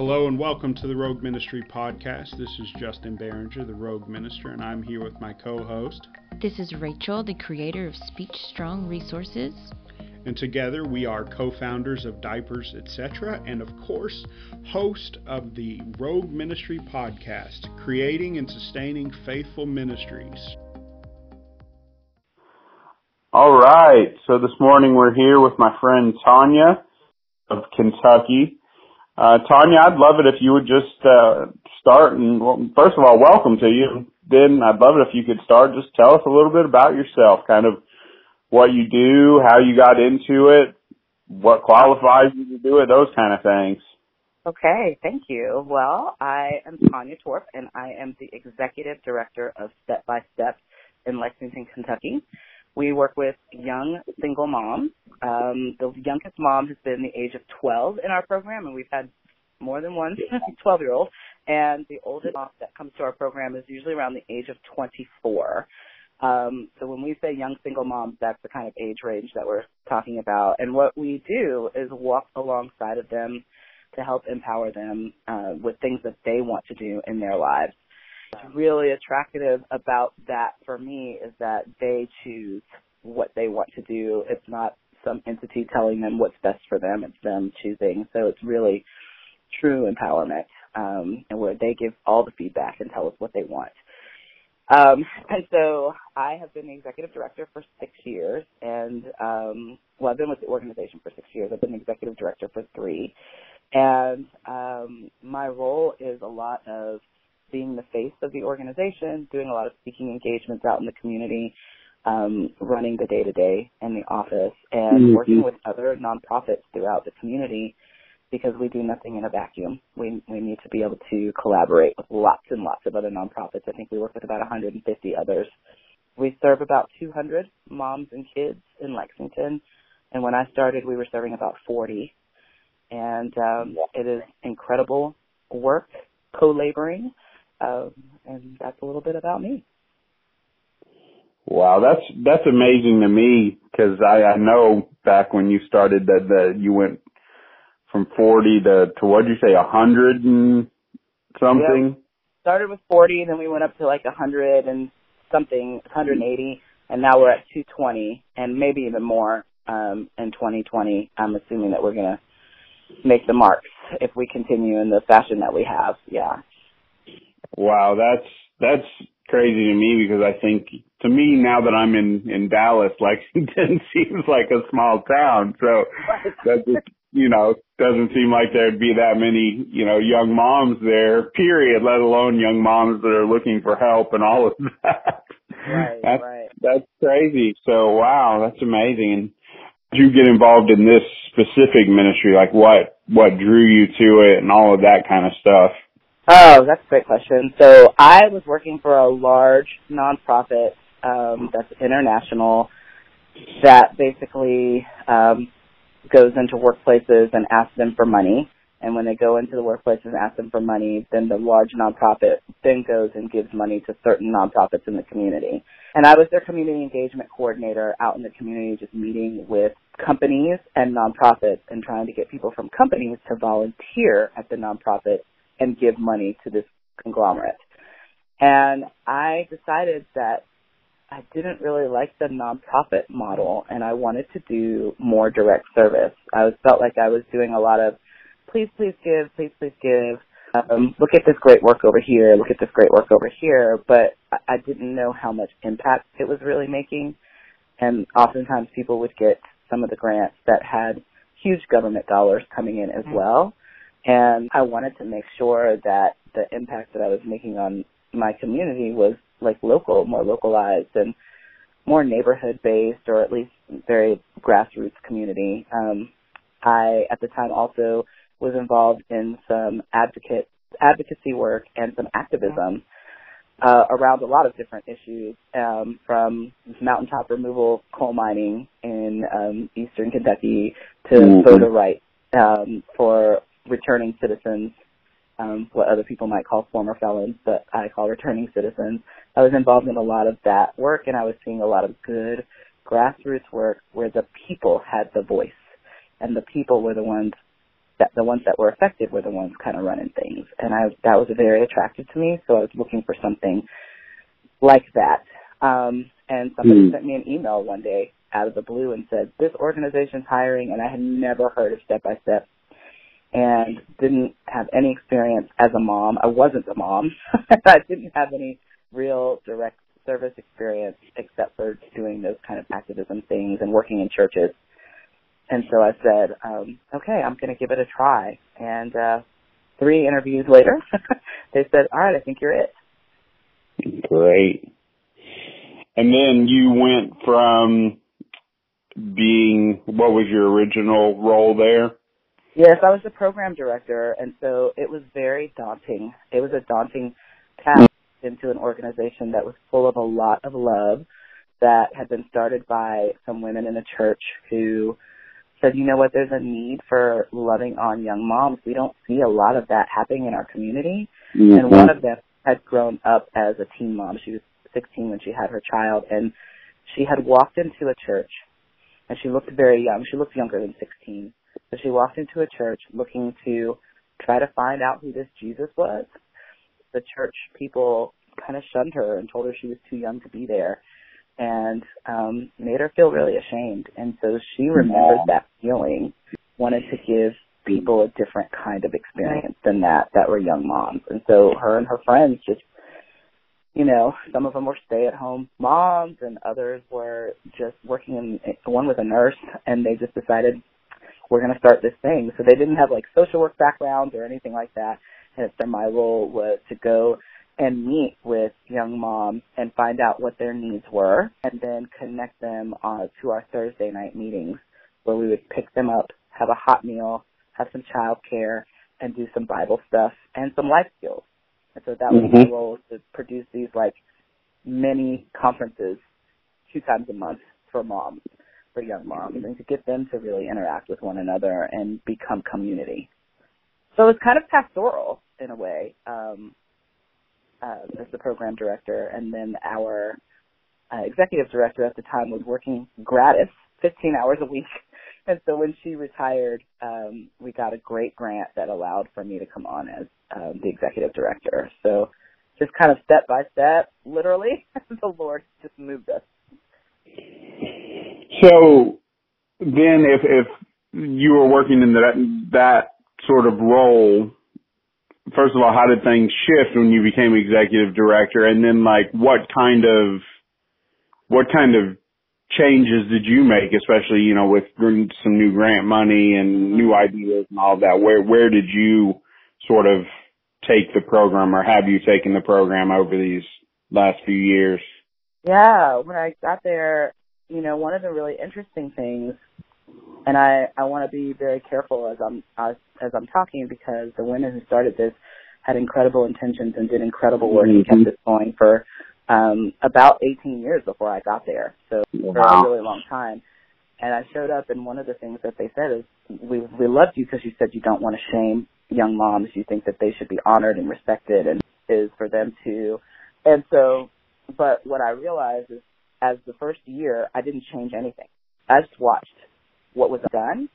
Hello and welcome to the Rogue Ministry podcast. This is Justin Barringer, the Rogue Minister, and I'm here with my co host. This is Rachel, the creator of Speech Strong Resources. And together we are co founders of Diapers, etc., and of course, host of the Rogue Ministry podcast, creating and sustaining faithful ministries. All right, so this morning we're here with my friend Tanya of Kentucky. Uh, Tanya, I'd love it if you would just uh, start and well, first of all, welcome to you. Then I'd love it if you could start. Just tell us a little bit about yourself, kind of what you do, how you got into it, what qualifies you to do it, those kind of things. Okay, thank you. Well, I am Tanya Torp, and I am the executive director of Step by Step in Lexington, Kentucky. We work with young single moms. Um, the youngest mom has been the age of 12 in our program, and we've had more than one 12 year old. And the oldest mom that comes to our program is usually around the age of 24. Um, so when we say young single moms, that's the kind of age range that we're talking about. And what we do is walk alongside of them to help empower them uh, with things that they want to do in their lives. What's really attractive about that for me is that they choose what they want to do. It's not some entity telling them what's best for them. It's them choosing. So it's really true empowerment, um, and where they give all the feedback and tell us what they want. Um, and so I have been the executive director for six years, and um, well, I've been with the organization for six years. I've been the executive director for three, and um, my role is a lot of being the face of the organization, doing a lot of speaking engagements out in the community, um, running the day to day in the office, and mm-hmm. working with other nonprofits throughout the community because we do nothing in a vacuum. We we need to be able to collaborate with lots and lots of other nonprofits. I think we work with about 150 others. We serve about 200 moms and kids in Lexington, and when I started, we were serving about 40. And um, it is incredible work, co-laboring, um, and that's a little bit about me. Wow, that's that's amazing to me because I, I know back when you started that that you went from forty to to what did you say a hundred and something. Yep. Started with forty, then we went up to like a hundred and something, hundred and eighty, and now we're at two twenty, and maybe even more um, in twenty twenty. I'm assuming that we're gonna make the marks if we continue in the fashion that we have. Yeah. Wow, that's that's crazy to me because I think to me now that I'm in in Dallas, Lexington seems like a small town. So that just you know doesn't seem like there'd be that many you know young moms there. Period. Let alone young moms that are looking for help and all of that. Right, that's, right. That's crazy. So wow, that's amazing. And did you get involved in this specific ministry? Like what what drew you to it and all of that kind of stuff? Oh, that's a great question. So I was working for a large nonprofit um, that's international that basically um, goes into workplaces and asks them for money. And when they go into the workplaces and ask them for money, then the large nonprofit then goes and gives money to certain nonprofits in the community. And I was their community engagement coordinator out in the community, just meeting with companies and nonprofits and trying to get people from companies to volunteer at the nonprofit and give money to this conglomerate. And I decided that I didn't really like the nonprofit model and I wanted to do more direct service. I was, felt like I was doing a lot of please, please give, please, please give. Um, look at this great work over here, look at this great work over here, but I, I didn't know how much impact it was really making. And oftentimes people would get some of the grants that had huge government dollars coming in as mm-hmm. well. And I wanted to make sure that the impact that I was making on my community was like local, more localized and more neighborhood based or at least very grassroots community. Um, I at the time also was involved in some advocate advocacy work and some activism uh, around a lot of different issues, um, from mountaintop removal coal mining in um, eastern Kentucky to mm-hmm. voter rights um, for returning citizens, um, what other people might call former felons, but I call returning citizens. I was involved in a lot of that work, and I was seeing a lot of good grassroots work where the people had the voice, and the people were the ones that the ones that were affected were the ones kind of running things, and I that was very attractive to me. So I was looking for something like that. Um, and somebody mm. sent me an email one day out of the blue and said, "This organization's hiring," and I had never heard of Step by Step, and didn't have any experience as a mom. I wasn't a mom. I didn't have any real direct service experience except for doing those kind of activism things and working in churches. And so I said, um, okay, I'm going to give it a try. And uh, three interviews later, they said, all right, I think you're it. Great. And then you went from being, what was your original role there? Yes, I was the program director, and so it was very daunting. It was a daunting task into an organization that was full of a lot of love that had been started by some women in the church who said, you know what, there's a need for loving on young moms. We don't see a lot of that happening in our community. Mm-hmm. And one of them had grown up as a teen mom. She was 16 when she had her child and she had walked into a church and she looked very young. She looked younger than 16. So she walked into a church looking to try to find out who this Jesus was. The church people kind of shunned her and told her she was too young to be there and um made her feel really ashamed. And so she remembered that feeling wanted to give people a different kind of experience than that that were young moms. And so her and her friends just you know some of them were stay at home moms and others were just working in one was a nurse and they just decided we're going to start this thing so they didn't have like social work backgrounds or anything like that and so my role was to go and meet with young moms and find out what their needs were and then connect them uh, to our Thursday night meetings where we would pick them up, have a hot meal, have some child care, and do some Bible stuff and some life skills. And so that was mm-hmm. my role to produce these like mini conferences two times a month for moms, for young moms, and to get them to really interact with one another and become community. So it was kind of pastoral in a way um, uh, as the program director, and then our uh, executive director at the time was working gratis, 15 hours a week. And so when she retired, um, we got a great grant that allowed for me to come on as um, the executive director. So just kind of step by step, literally, the Lord just moved us. So then, if if you were working in that that sort of role, first of all, how did things shift when you became executive director? And then like what kind of, what kind of changes did you make, especially, you know, with some new grant money and new ideas and all that? Where, where did you sort of take the program or have you taken the program over these last few years? Yeah, when I got there, you know, one of the really interesting things and I I want to be very careful as I'm as, as I'm talking because the women who started this had incredible intentions and did incredible work mm-hmm. and kept this going for um about 18 years before I got there. So wow. for a really long time. And I showed up and one of the things that they said is we we loved you because you said you don't want to shame young moms. You think that they should be honored and respected and is for them to and so but what I realized is as the first year I didn't change anything. I just watched what was done.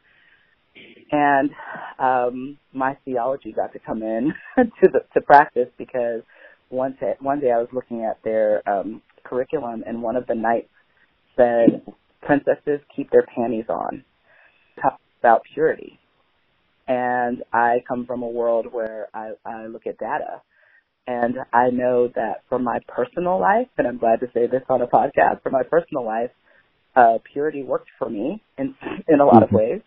And um, my theology got to come in to the to practice because one day, one day I was looking at their um, curriculum and one of the nights said princesses keep their panties on. Talk about purity. And I come from a world where I, I look at data and I know that for my personal life, and I'm glad to say this on a podcast, for my personal life, uh, purity worked for me in in a lot of mm-hmm. ways,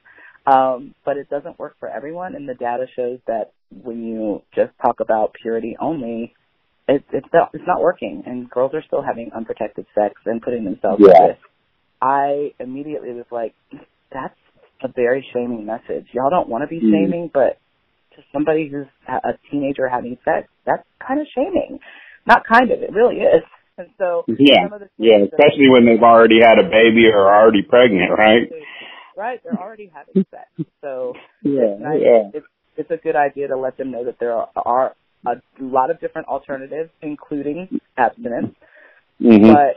um, but it doesn't work for everyone. And the data shows that when you just talk about purity only, it, it's not it's not working, and girls are still having unprotected sex and putting themselves yeah. at risk. I immediately was like, that's a very shaming message. Y'all don't want to be mm. shaming, but to somebody who's a teenager having sex, that's kind of shaming. Not kind of, it really is. And so yeah, yeah, especially when they've already had a baby or are already pregnant, right? Right, they're already having sex. So yeah, it's yeah. It's, it's a good idea to let them know that there are, are a lot of different alternatives, including abstinence, mm-hmm. but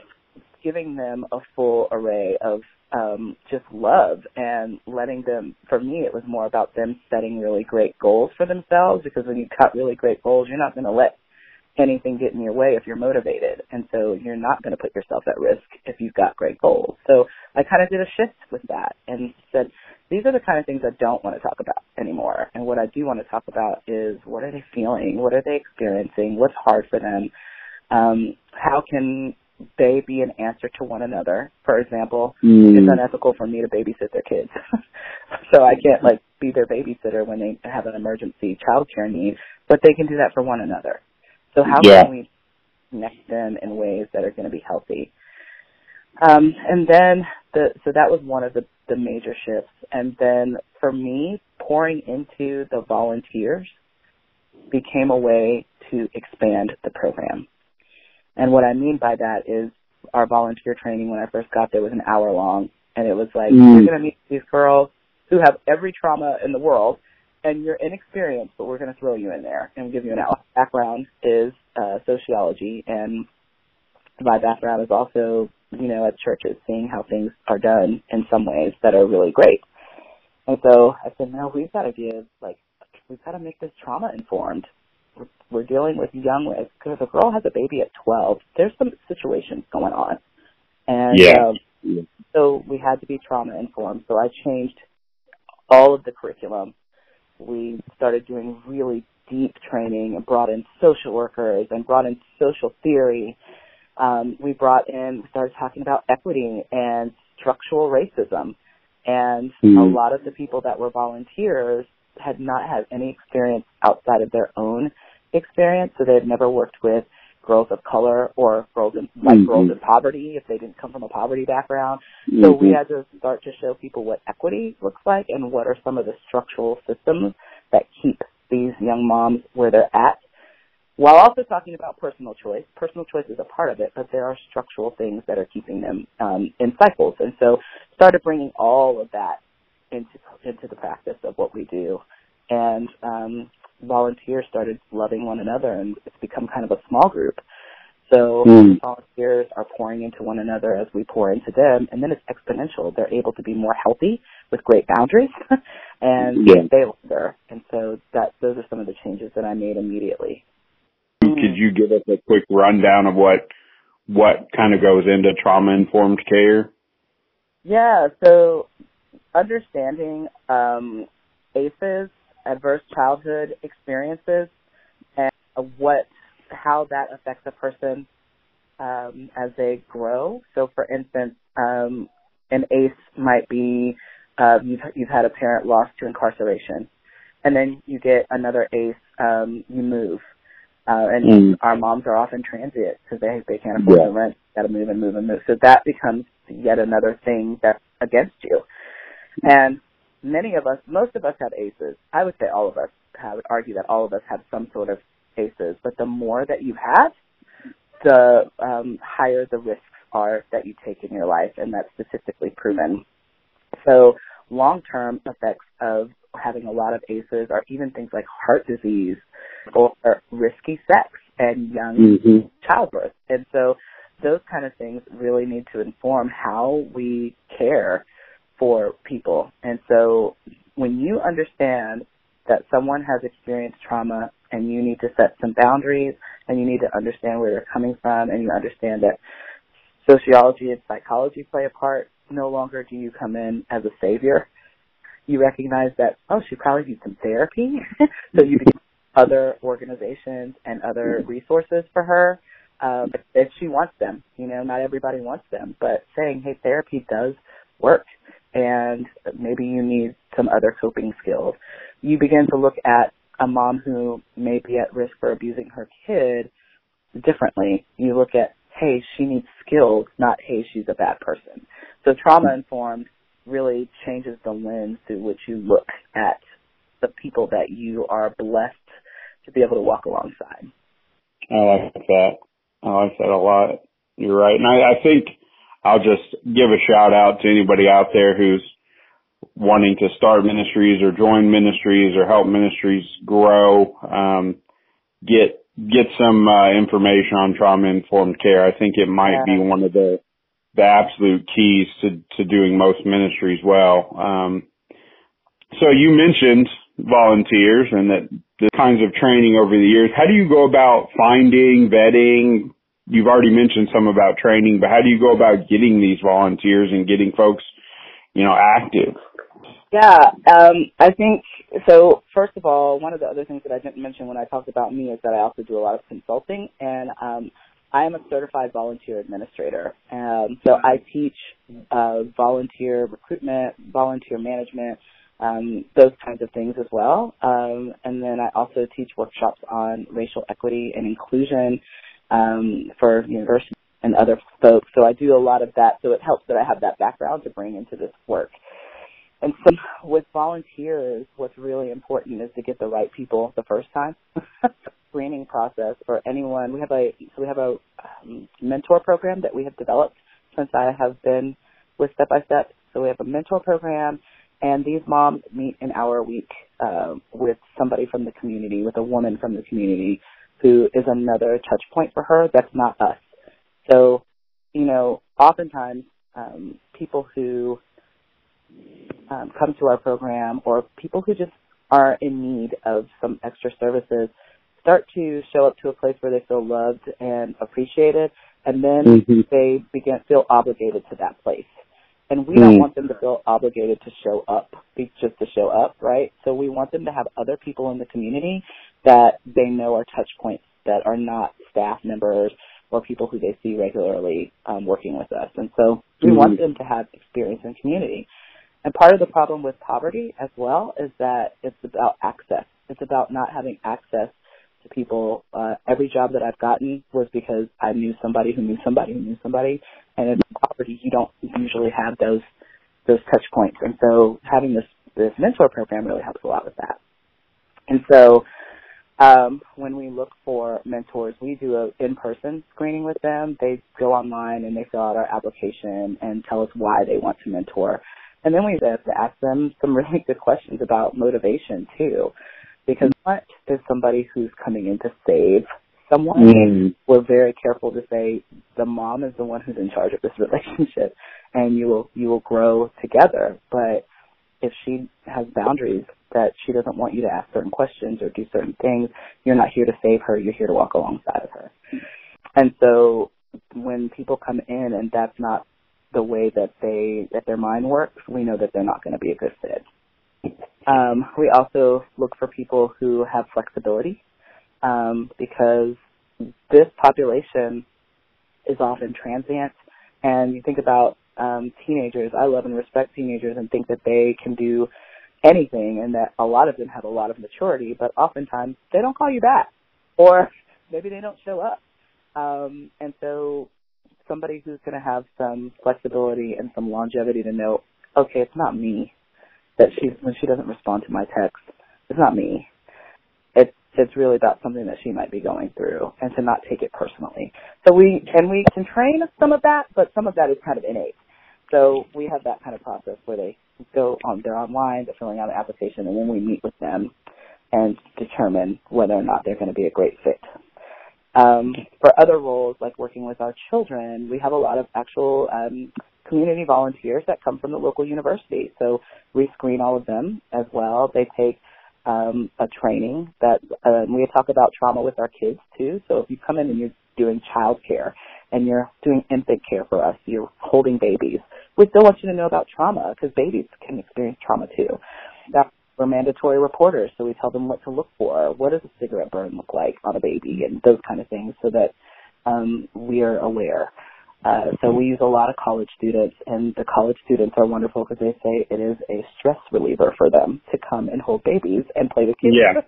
giving them a full array of um, just love and letting them. For me, it was more about them setting really great goals for themselves because when you cut really great goals, you're not going to let anything get in your way if you're motivated. And so you're not going to put yourself at risk if you've got great goals. So I kind of did a shift with that and said, these are the kind of things I don't want to talk about anymore. And what I do want to talk about is what are they feeling? What are they experiencing? What's hard for them? Um, how can they be an answer to one another? For example, mm. it's unethical for me to babysit their kids. so I can't like be their babysitter when they have an emergency child care need, but they can do that for one another. So how yeah. can we connect them in ways that are going to be healthy? Um, and then the so that was one of the the major shifts. And then for me, pouring into the volunteers became a way to expand the program. And what I mean by that is our volunteer training when I first got there was an hour long, and it was like mm. you're going to meet these girls who have every trauma in the world and you're inexperienced, but we're going to throw you in there and give you an out. Background is uh, sociology, and my background is also, you know, at churches, seeing how things are done in some ways that are really great. And so I said, no, we've got to give, like, we've got to make this trauma informed. We're, we're dealing with young with because if a girl has a baby at 12, there's some situations going on, and yeah. Um, so we had to be trauma informed. So I changed all of the curriculum we started doing really deep training and brought in social workers and brought in social theory. Um, we brought in, we started talking about equity and structural racism. And mm-hmm. a lot of the people that were volunteers had not had any experience outside of their own experience, so they had never worked with girls of color or girls in like mm-hmm. girls in poverty if they didn't come from a poverty background. Mm-hmm. So we had to start to show people what equity looks like and what are some of the structural systems that keep these young moms where they're at. While also talking about personal choice, personal choice is a part of it, but there are structural things that are keeping them um, in cycles. And so, started bringing all of that into into the practice of what we do. And um, volunteers started loving one another and it's become kind of a small group. So mm. volunteers are pouring into one another as we pour into them, and then it's exponential. They're able to be more healthy with great boundaries and yeah. stay longer. And so that those are some of the changes that I made immediately. Could you give us a quick rundown of what what kind of goes into trauma informed care? Yeah, so understanding um, ACEs adverse childhood experiences and what how that affects a person um, as they grow. So, for instance, um, an ACE might be uh, you've you've had a parent lost to incarceration, and then you get another ACE. Um, you move, uh, and mm. our moms are often transient because they they can't afford yeah. the rent. Got to move and move and move. So that becomes yet another thing that's against you. And many of us, most of us have ACEs. I would say all of us. I would argue that all of us have some sort of ACEs. But the more that you have, the um, higher the risks are that you take in your life, and that's statistically proven. So long-term effects of having a lot of ACEs are even things like heart disease or risky sex and young mm-hmm. childbirth. And so those kind of things really need to inform how we care for people. And so when you understand that someone has experienced trauma and you need to set some boundaries and you need to understand where they're coming from and you understand that sociology and psychology play a part, no longer do you come in as a savior. You recognize that, oh, she probably needs some therapy. so you begin other organizations and other resources for her um, if she wants them. You know, not everybody wants them, but saying, hey, therapy does work and maybe you need some other coping skills. You begin to look at a mom who may be at risk for abusing her kid differently. You look at, hey, she needs skills, not, hey, she's a bad person. So trauma informed really changes the lens through which you look at the people that you are blessed to be able to walk alongside. I like that. I like that a lot. You're right. And I, I think I'll just give a shout out to anybody out there who's wanting to start ministries or join ministries or help ministries grow. Um, get get some uh, information on trauma informed care. I think it might yeah. be one of the the absolute keys to to doing most ministries well. Um, so you mentioned volunteers and that the kinds of training over the years. How do you go about finding, vetting? You've already mentioned some about training, but how do you go about getting these volunteers and getting folks, you know, active? Yeah, um, I think so. First of all, one of the other things that I didn't mention when I talked about me is that I also do a lot of consulting, and um, I am a certified volunteer administrator. Um, so I teach uh, volunteer recruitment, volunteer management, um, those kinds of things as well. Um, and then I also teach workshops on racial equity and inclusion um, for university and other folks. So I do a lot of that. So it helps that I have that background to bring into this work. And so with volunteers, what's really important is to get the right people the first time. Screening process for anyone. We have a so we have a um, mentor program that we have developed since I have been with Step by Step. So we have a mentor program and these moms meet an hour a week uh, with somebody from the community, with a woman from the community who is another touch point for her that's not us. So, you know, oftentimes um, people who um, come to our program or people who just are in need of some extra services start to show up to a place where they feel loved and appreciated, and then mm-hmm. they begin feel obligated to that place. And we don't mm. want them to feel obligated to show up just to show up, right? So we want them to have other people in the community that they know are touch points that are not staff members or people who they see regularly um, working with us. And so we mm want them to have experience in community. And part of the problem with poverty as well is that it's about access. It's about not having access to people. Uh, every job that I've gotten was because I knew somebody who knew somebody who knew somebody. And in poverty, you don't usually have those those touch points. And so having this this mentor program really helps a lot with that. And so um, when we look for mentors, we do a in-person screening with them. They go online and they fill out our application and tell us why they want to mentor. And then we have to ask them some really good questions about motivation too because what is somebody who's coming in to save someone? Mm. We're very careful to say the mom is the one who's in charge of this relationship, and you will you will grow together. But if she has boundaries that she doesn't want you to ask certain questions or do certain things, you're not here to save her. You're here to walk alongside of her. And so when people come in and that's not the way that they that their mind works, we know that they're not going to be a good fit. Um, we also look for people who have flexibility um, because this population is often transient. And you think about um, teenagers, I love and respect teenagers and think that they can do anything and that a lot of them have a lot of maturity, but oftentimes they don't call you back or maybe they don't show up. Um, and so somebody who's going to have some flexibility and some longevity to know, okay, it's not me that she when she doesn't respond to my text, it's not me. It's it's really about something that she might be going through, and to not take it personally. So we and we can train some of that, but some of that is kind of innate. So we have that kind of process where they go on, they're online, they're filling out an application, and then we meet with them and determine whether or not they're going to be a great fit. Um, for other roles, like working with our children, we have a lot of actual um, community volunteers that come from the local university. So we screen all of them as well. They take um, a training that um, we talk about trauma with our kids too. So if you come in and you're doing child care and you're doing infant care for us, you're holding babies, we still want you to know about trauma because babies can experience trauma too. That we're mandatory reporters, so we tell them what to look for. What does a cigarette burn look like on a baby, and those kind of things, so that um, we are aware. Uh, so we use a lot of college students, and the college students are wonderful because they say it is a stress reliever for them to come and hold babies and play with kids. Yeah.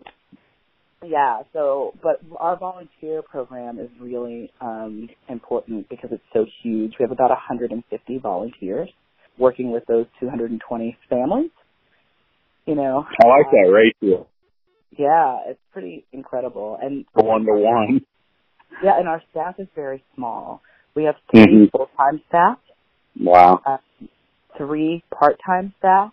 Yeah. So, but our volunteer program is really um, important because it's so huge. We have about 150 volunteers working with those 220 families. You know. I like that ratio. Yeah, it's pretty incredible, and the one to one. Yeah, and our staff is very small. We have 3 mm-hmm. full-time staff. Wow. Uh, three part-time staff.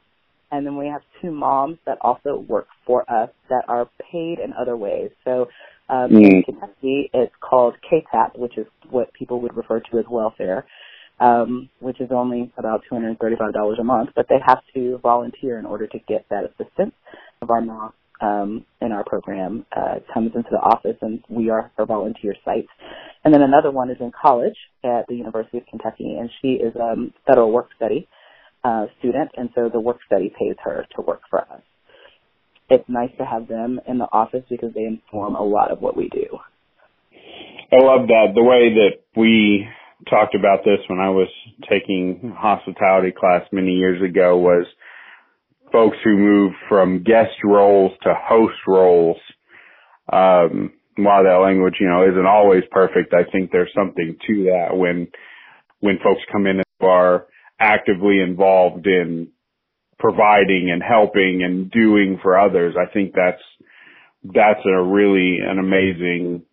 And then we have two moms that also work for us that are paid in other ways. So um, mm. in Kentucky, it's called KTAP, which is what people would refer to as welfare. um, which is only about $235 a month, but they have to volunteer in order to get that assistance. Of our mom um, in our program uh, comes into the office, and we are her volunteer site. And then another one is in college at the University of Kentucky, and she is a um, federal work study uh, student, and so the work study pays her to work for us. It's nice to have them in the office because they inform a lot of what we do. I love that. The way that we talked about this when I was taking hospitality class many years ago was folks who move from guest roles to host roles. Um, while that language, you know, isn't always perfect, I think there's something to that when, when folks come in and are actively involved in providing and helping and doing for others. I think that's, that's a really an amazing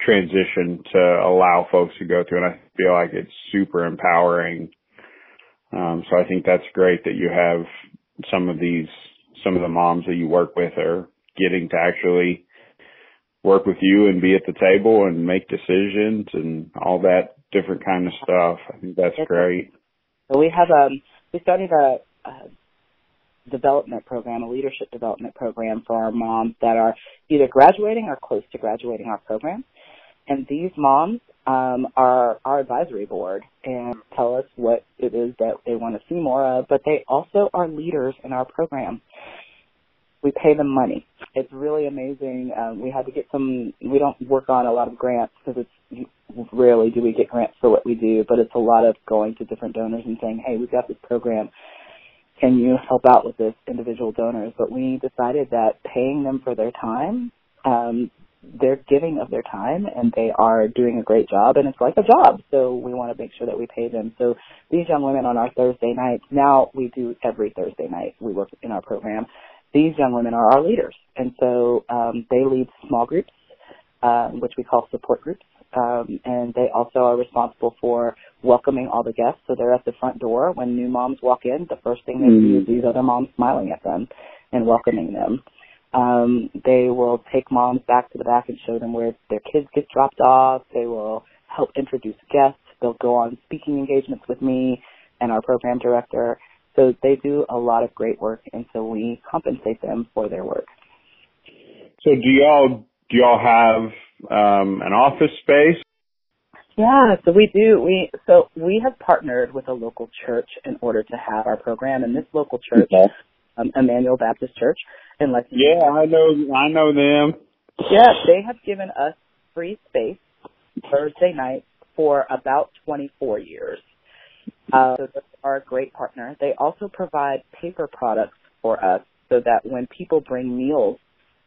transition to allow folks to go through and I feel like it's super empowering. Um, so I think that's great that you have some of these, some of the moms that you work with are getting to actually work with you and be at the table and make decisions and all that different kind of stuff. I think that's great. So we have um we started a, a development program, a leadership development program for our moms that are either graduating or close to graduating our program. And these moms um, are our advisory board and tell us what it is that they want to see more of, but they also are leaders in our program. We pay them money. It's really amazing. Um, we had to get some, we don't work on a lot of grants because it's rarely do we get grants for what we do, but it's a lot of going to different donors and saying, hey, we've got this program. Can you help out with this individual donors? But we decided that paying them for their time um, they're giving of their time and they are doing a great job and it's like a job. So we want to make sure that we pay them. So these young women on our Thursday nights, now we do every Thursday night we work in our program. These young women are our leaders. And so um, they lead small groups, uh, which we call support groups. Um, and they also are responsible for welcoming all the guests. So they're at the front door when new moms walk in. The first thing they mm-hmm. see is these other moms smiling at them and welcoming them. Um, they will take moms back to the back and show them where their kids get dropped off. They will help introduce guests. They'll go on speaking engagements with me and our program director. So they do a lot of great work, and so we compensate them for their work. So do y'all do y'all have um, an office space? Yeah, so we do. We so we have partnered with a local church in order to have our program, and this local church, okay. um, Immanuel Baptist Church, in Lexington. Yeah, I know. I know them. Yeah, they have given us free space Thursday night for about 24 years. Uh, so they are a great partner. They also provide paper products for us so that when people bring meals,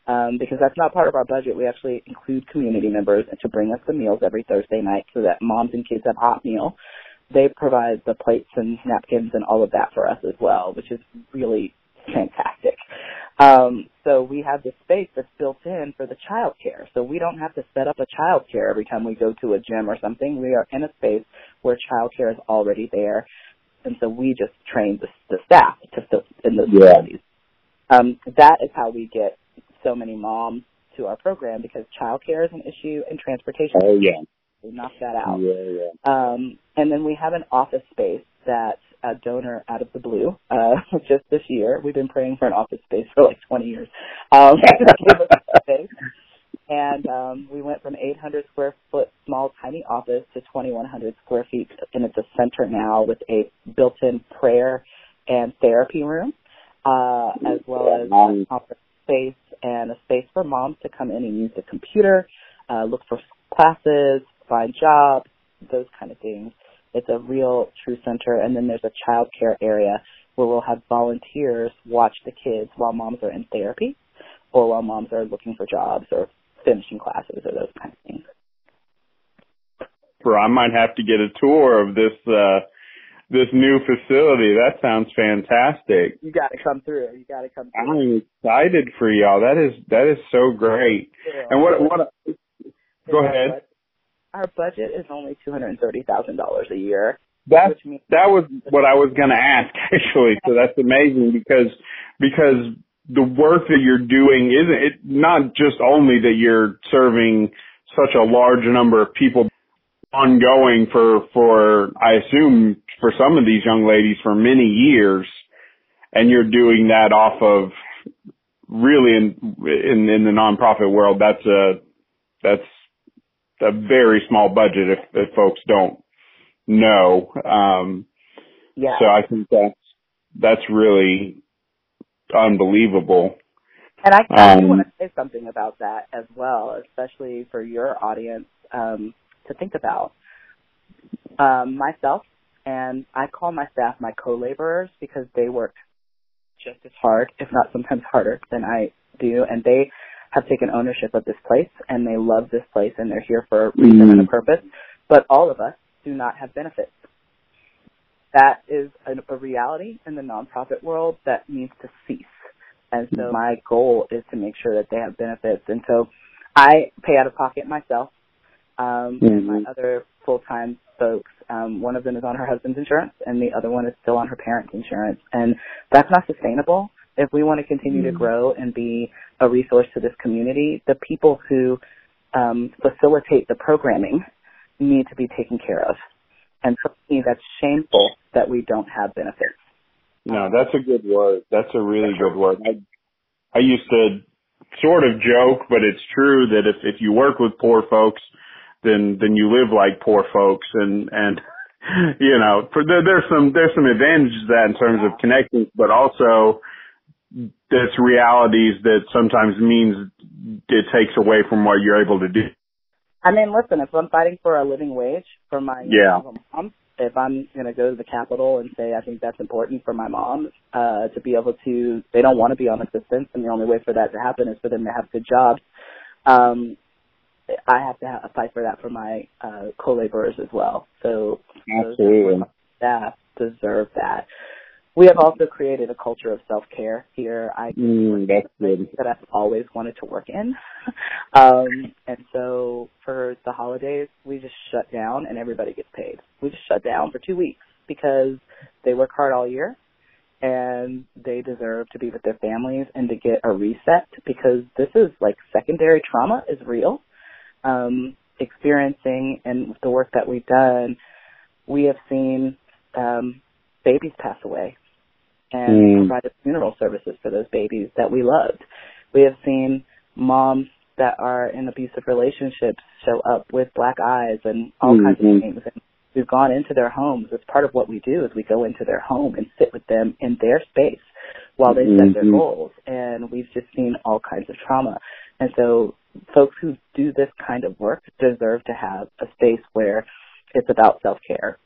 um, because that's not part of our budget, we actually include community members to bring us the meals every Thursday night so that moms and kids have hot meal. They provide the plates and napkins and all of that for us as well, which is really fantastic. Um, so we have this space that's built in for the child care. So we don't have to set up a child care every time we go to a gym or something. We are in a space where child care is already there. And so we just train the, the staff to fill in those yeah. facilities. Um, that is how we get so many moms to our program because child care is an issue and transportation. Oh yeah. We knock that out. Yeah, yeah. Um, and then we have an office space that a donor out of the blue uh, just this year. We've been praying for an office space for like 20 years. Um. And um, we went from 800 square foot small tiny office to 2100 square feet, and it's a center now with a built-in prayer and therapy room, uh, as well as a conference space and a space for moms to come in and use the computer, uh, look for classes, find jobs, those kind of things. It's a real true center. And then there's a child care area where we'll have volunteers watch the kids while moms are in therapy or while moms are looking for jobs or finishing classes or those kind of things. For I might have to get a tour of this uh this new facility. That sounds fantastic. You got to come through. You got to come through. I'm excited for y'all. That is that is so great. Yeah. And what what? Go ahead our budget is only two hundred and thirty thousand dollars a year. That that was what I was going to ask actually. So that's amazing because because the work that you're doing isn't it not just only that you're serving such a large number of people. ongoing for, for, I assume for some of these young ladies for many years and you're doing that off of really in, in, in the nonprofit world, that's a, that's a very small budget if, if folks don't know. Um, Yeah. so I think that's, that's really unbelievable. And I, I do Um, want to say something about that as well, especially for your audience um, to think about. Um, myself and I call my staff my co-laborers because they work just as hard, if not sometimes harder, than I do, and they have taken ownership of this place and they love this place and they're here for a reason and a Mm. purpose. But all of us do not have benefits. That is a, a reality in the nonprofit world that needs to cease. And so my goal is to make sure that they have benefits. And so I pay out of pocket myself, um, and my other full-time folks. Um, one of them is on her husband's insurance, and the other one is still on her parents' insurance. And that's not sustainable. If we want to continue to grow and be a resource to this community, the people who um, facilitate the programming need to be taken care of. And for me, that's shameful that we don't have benefits. No, that's a good word. That's a really good word. I, I used to sort of joke, but it's true that if, if you work with poor folks, then, then you live like poor folks and, and, you know, for there, there's some, there's some advantages to that in terms of connecting, but also there's realities that sometimes means it takes away from what you're able to do. I mean, listen, if I'm fighting for a living wage for my Yeah. mom, if I'm going to go to the Capitol and say I think that's important for my mom uh, to be able to, they don't want to be on assistance, and the only way for that to happen is for them to have good jobs. Um, I have to ha fight for that for my uh, co-laborers as well. So Absolutely. staff deserve that. We have also created a culture of self-care here. I Mm, that's good. that I've always wanted to work in. Um, and so for the holidays, we just shut down and everybody gets paid. We just shut down for two weeks because they work hard all year and they deserve to be with their families and to get a reset because this is like secondary trauma is real. Um, experiencing and the work that we've done, we have seen um, babies pass away and Mm. provided funeral services for those babies that we loved. We have seen moms that are in abusive relationships show up with black eyes and all kinds Mhm. of things. And we've gone into their homes. It's part of what we do is we go into their home and sit with them in their space while they set their Mhm. goals. And we've just seen all kinds of trauma. And so folks who do this kind of work deserve to have a space where it's about self-care.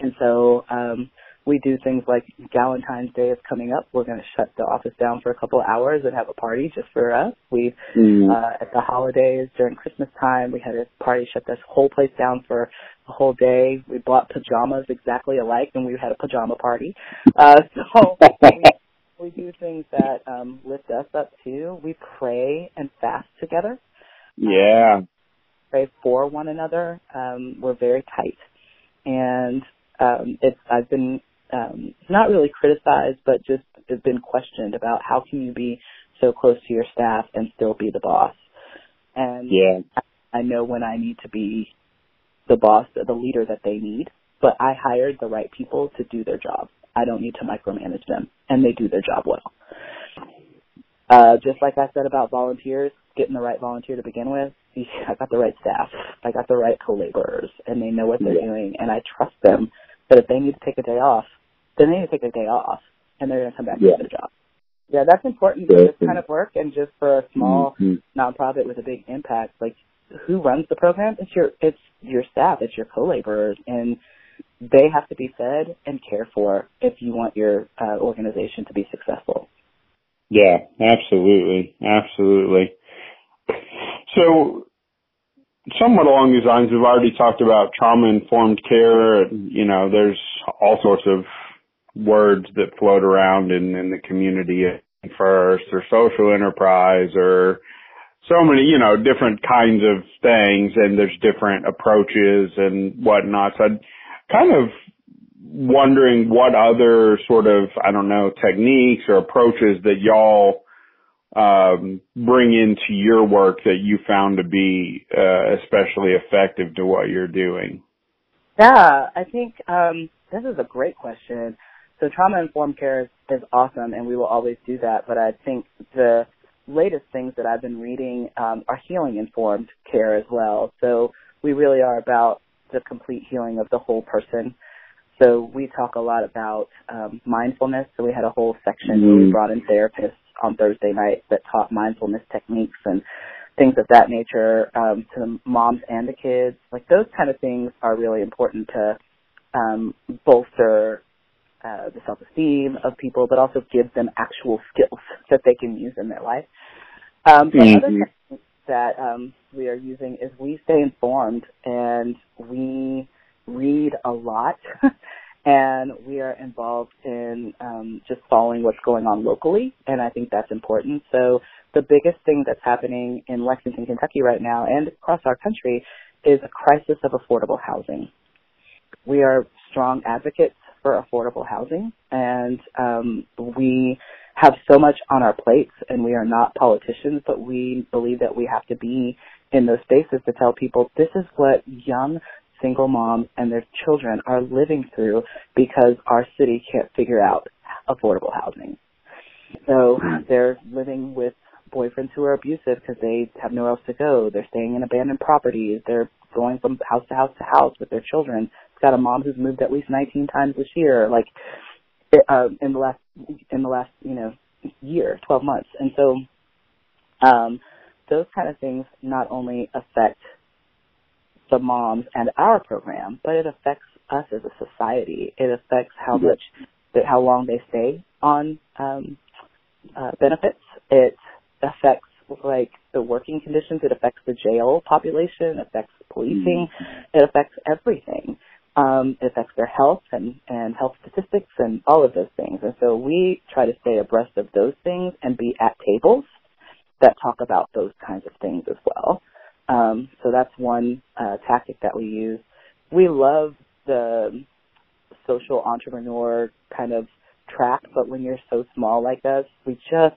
And so um, we do things like Valentine's Day is coming up. We're going to shut the office down for a couple of hours and have a party just for us. We Mm. uh, at the holidays during Christmas time, we had a party shut this whole place down for a whole day. We bought pajamas exactly alike, and we had a pajama party. Uh, so we, we do things that um, lift us up too. We pray and fast together yeah. pray for one another. Um, we're very tight, and um, it's I've been um, not really criticized, but just have been questioned about how can you be so close to your staff and still be the boss. And Yeah. I know when I need to be the boss, the leader that they need, but I hired the right people to do their job. I don't need to micromanage them, and they do their job well. Uh, just like I said about volunteers, getting the right volunteer to begin with, I got the right staff. I got the right co-laborers, and they know what they're Yeah. doing, and I trust them that if they need to take a day off, then they need to take a day off, and they're going to come back Yeah. to their job. Yeah, that's important for this kind of work, and just for a small Mhm. nonprofit with a big impact, like who runs the program? It's your it's your staff, it's your co-laborers, and they have to be fed and cared for if you want your uh, organization to be successful. Yeah, absolutely. Absolutely. So, somewhat along these lines, we've already talked about trauma informed care. and, You know, there's all sorts of words that float around in, in the community first or social enterprise or so many, you know, different kinds of things and there's different approaches and whatnot. So I'd kind of wondering what other sort of, I don't know, techniques or approaches that y'all um, bring into your work that you found to be uh, especially effective to what you're doing? Yeah, I think um, this is a great question. So trauma informed care is, is awesome, and we will always do that. But I think the latest things that I've been reading um, are healing informed care as well. So we really are about the complete healing of the whole person. So we talk a lot about um, mindfulness. So we had a whole section mm-hmm. where we mm-hmm. brought in therapists on Thursday night that taught mindfulness techniques and things of that nature um, to the moms and the kids. Like those kind of things are really important to um, bolster uh, the self-esteem of people, but also give them actual skills that they can use in their life. Um, mm-hmm. other things that um, we are using is we stay informed and we read a lot and we are involved in um, just following what's going on locally, and I think that's important. So the biggest thing that's happening in Lexington, Kentucky right now, and across our country, is a crisis of affordable housing. We are strong advocates for affordable housing, and um, we have so much on our plates, and we are not politicians, but we believe that we have to be in those spaces to tell people this is what young single moms and their children are living through because our city can't figure out affordable housing. So they're living with boyfriends who are abusive because they have nowhere else to go. They're staying in abandoned properties. They're going from house to house to house with their children. Got a mom who's moved at least 19 times this year, like uh, in the last in the last you know year, 12 months. And so um, those kind of things not only affect the moms and our program, but it affects us as a society. It affects how much, how long they stay on um, uh, benefits. It affects like the working conditions. It affects the jail population. It affects policing. Mm-hmm. It affects everything. Um, it affects their health and, and health statistics and all of those things. And so we try to stay abreast of those things and be at tables that talk about those kinds of things as well. Um, so that's one uh, tactic that we use. We love the social entrepreneur kind of track, but when you're so small like us, we just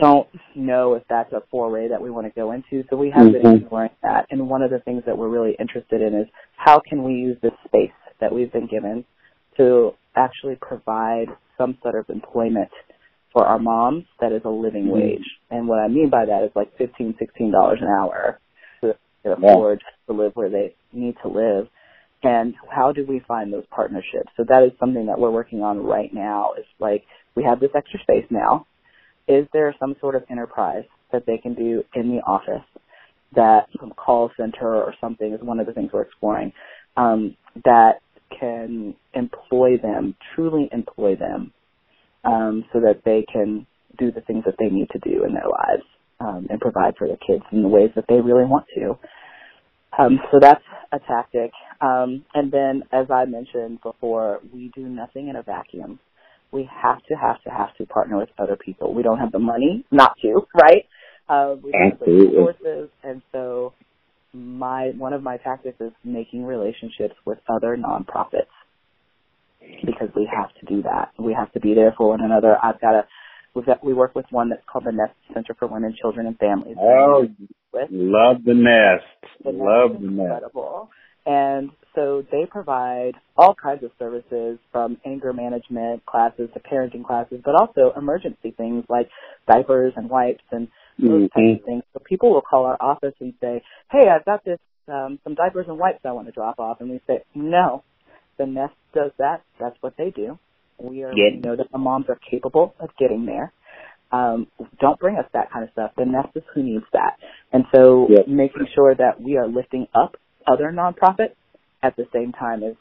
don't know if that's a foray that we want to go into. So we have mm-hmm. been exploring that. And one of the things that we're really interested in is how can we use this space that we've been given to actually provide some sort of employment for our moms that is a living mm-hmm. wage. And what I mean by that is like fifteen, sixteen dollars an hour to afford yeah. to live where they need to live. And how do we find those partnerships? So that is something that we're working on right now. Is like we have this extra space now. Is there some sort of enterprise that they can do in the office that some call center or something is one of the things we're exploring um, that can employ them, truly employ them um, so that they can do the things that they need to do in their lives um, and provide for their kids in the ways that they really want to. Um, so that's a tactic. Um, and then, as I mentioned before, we do nothing in a vacuum. We have to, have to, have to partner with other people. We don't have the money not to, right? Uh, we don't have the resources, and so my one of my tactics is making relationships with other nonprofits because we have to do that. We have to be there for one another. I've got a we've got, we work with one that's called the Nest Center for Women, Children, and Families. Oh, love the Nest. The nest love the Nest. And so they provide all kinds of services from anger management classes to parenting classes, but also emergency things like diapers and wipes and those mm-hmm. kinds of things. So people will call our office and say, "Hey, I've got this um, some diapers and wipes I want to drop off," and we say, "No, the nest does that. That's what they do. We are yep. we know that the moms are capable of getting there. Um, don't bring us that kind of stuff. The nest is who needs that. And so yep. making sure that we are lifting up other nonprofits at the same time as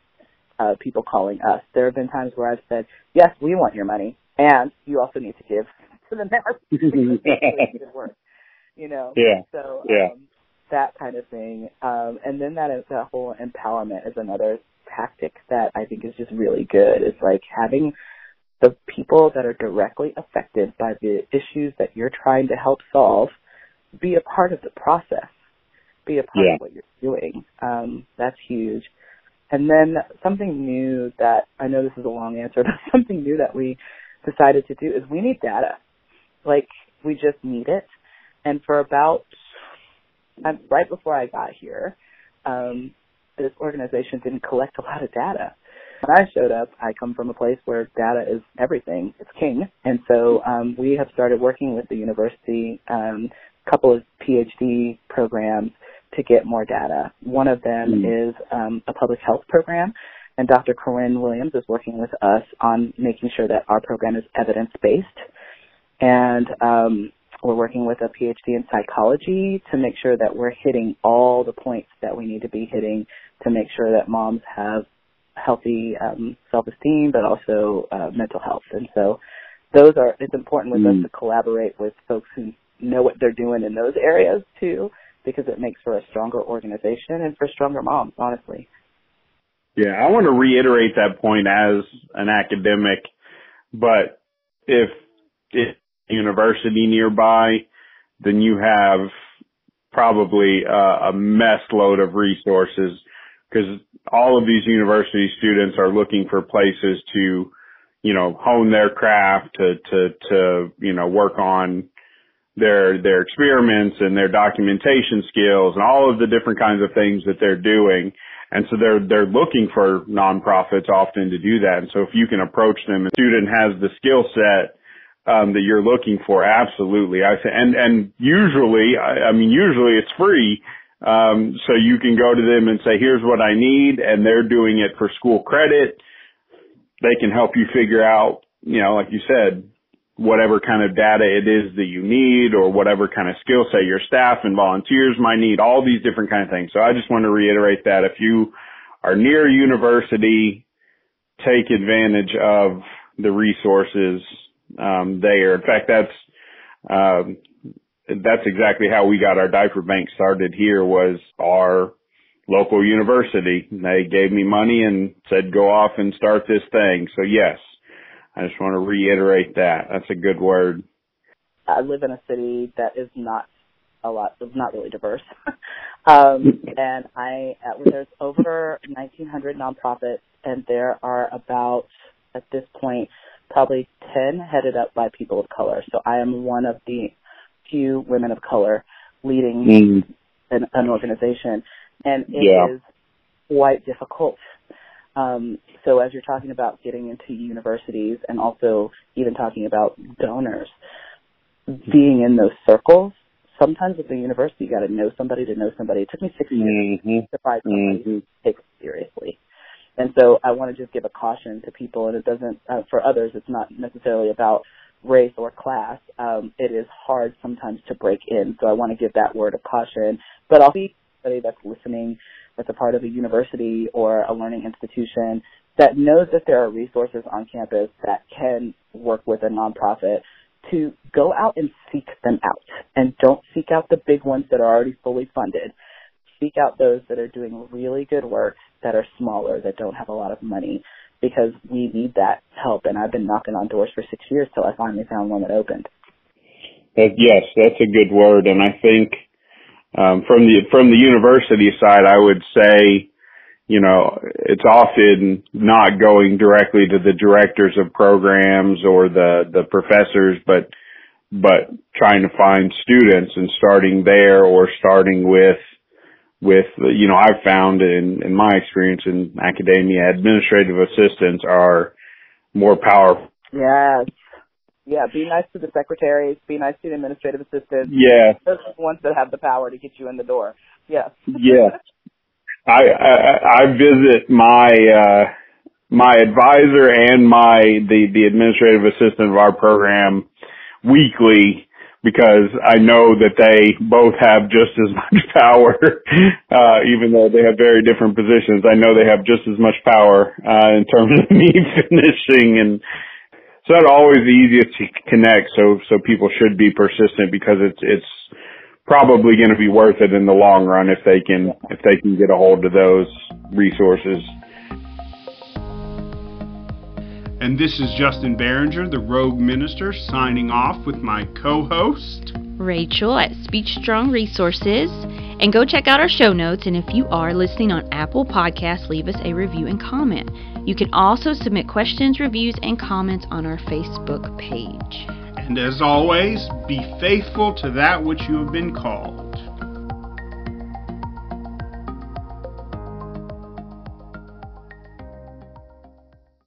uh, people calling us. There have been times where I've said, yes, we want your money, and you also need to give to the nest. good work. You know? Yeah. So, yeah. Um, that kind of thing. Um, and then that, that whole empowerment is another tactic that I think is just really good. It's like having the people that are directly affected by the issues that you're trying to help solve be a part of the process, be a part yeah. of what you're doing. Um, that's huge. And then something new that I know this is a long answer, but something new that we decided to do is we need data. Like We just need it. And for about right before I got here, um, this organization didn't collect a lot of data. When I showed up, I come from a place where data is everything. It's king. And so um, we have started working with the university, um, a couple of PhD programs to get more data. One of them mm. is um, a public health program, and Dr. Corinne Williams is working with us on making sure that our program is evidence-based. And um, we're working with a PhD in psychology to make sure that we're hitting all the points that we need to be hitting to make sure that moms have healthy um, self-esteem, but also uh, mental health. And so those are, it's important with mm. us to collaborate with folks who know what they're doing in those areas too, because it makes for a stronger organization and for stronger moms, honestly. Yeah, I want to reiterate that point as an academic, but if, if university nearby, then you have probably a, a mess load of resources because all of these university students are looking for places to, you know, hone their craft to, to, to, you know, work on their, their experiments and their documentation skills and all of the different kinds of things that they're doing. And so they're, they're looking for nonprofits often to do that. And so if you can approach them, a student has the skill set um, that you're looking for. Absolutely. I say, and, and usually, I, I mean, usually it's free. Um, so you can go to them and say, here's what I need. And they're doing it for school credit. They can help you figure out, you know, like you said, whatever kind of data it is that you need or whatever kind of skill set your staff and volunteers might need, all these different kind of things. So I just want to reiterate that if you are near a university, take advantage of the resources um, there. In fact, that's um, that's exactly how we got our diaper bank started here. Was our local university. They gave me money and said go off and start this thing. So yes, I just want to reiterate that. That's a good word. I live in a city that is not a lot, not really diverse. um, and I, there's over 1,900 nonprofits, and there are about, at this point, probably 10 headed up by people of color. So I am one of the few women of color leading mm. an, an, organization. And it yeah. is quite difficult. Um, so as you're talking about getting into universities and also even talking about donors, being in those circles, sometimes at the university you got to know somebody to know somebody. It took me six years mm-hmm. to find somebody mm-hmm. who takes it seriously. And so I want to just give a caution to people, and it doesn't, uh, for others, it's not necessarily about race or class. Um, it is hard sometimes to break in, so I want to give that word of caution. But I'll see somebody that's listening that's a part of a university or a learning institution that knows that there are resources on campus that can work with a nonprofit to go out and seek them out and don't seek out the big ones that are already fully funded seek out those that are doing really good work that are smaller, that don't have a lot of money, because we need that help. And I've been knocking on doors for six years till I finally found one that opened. Uh, yes, that's a good word, and I think um, from the from the university side, I would say, you know, it's often not going directly to the directors of programs or the the professors, but but trying to find students and starting there or starting with with, you know, I've found in, in my experience in academia, administrative assistants are more powerful. Yes. Yeah, be nice to the secretaries, be nice to the administrative assistants. Yeah. Those are the ones that have the power to get you in the door. Yes. yes. I, I, I visit my, uh, my advisor and my, the, the administrative assistant of our program weekly because I know that they both have just as much power, uh, even though they have very different positions. I know they have just as much power, uh, in terms of me finishing and so that's always the easiest to connect. So, so people should be persistent because it's, it's probably going to be worth it in the long run if they can, if they can get a hold of those resources. And this is Justin Barringer, the Rogue Minister, signing off with my co host, Rachel at Speech Strong Resources. And go check out our show notes. And if you are listening on Apple Podcasts, leave us a review and comment. You can also submit questions, reviews, and comments on our Facebook page. And as always, be faithful to that which you have been called.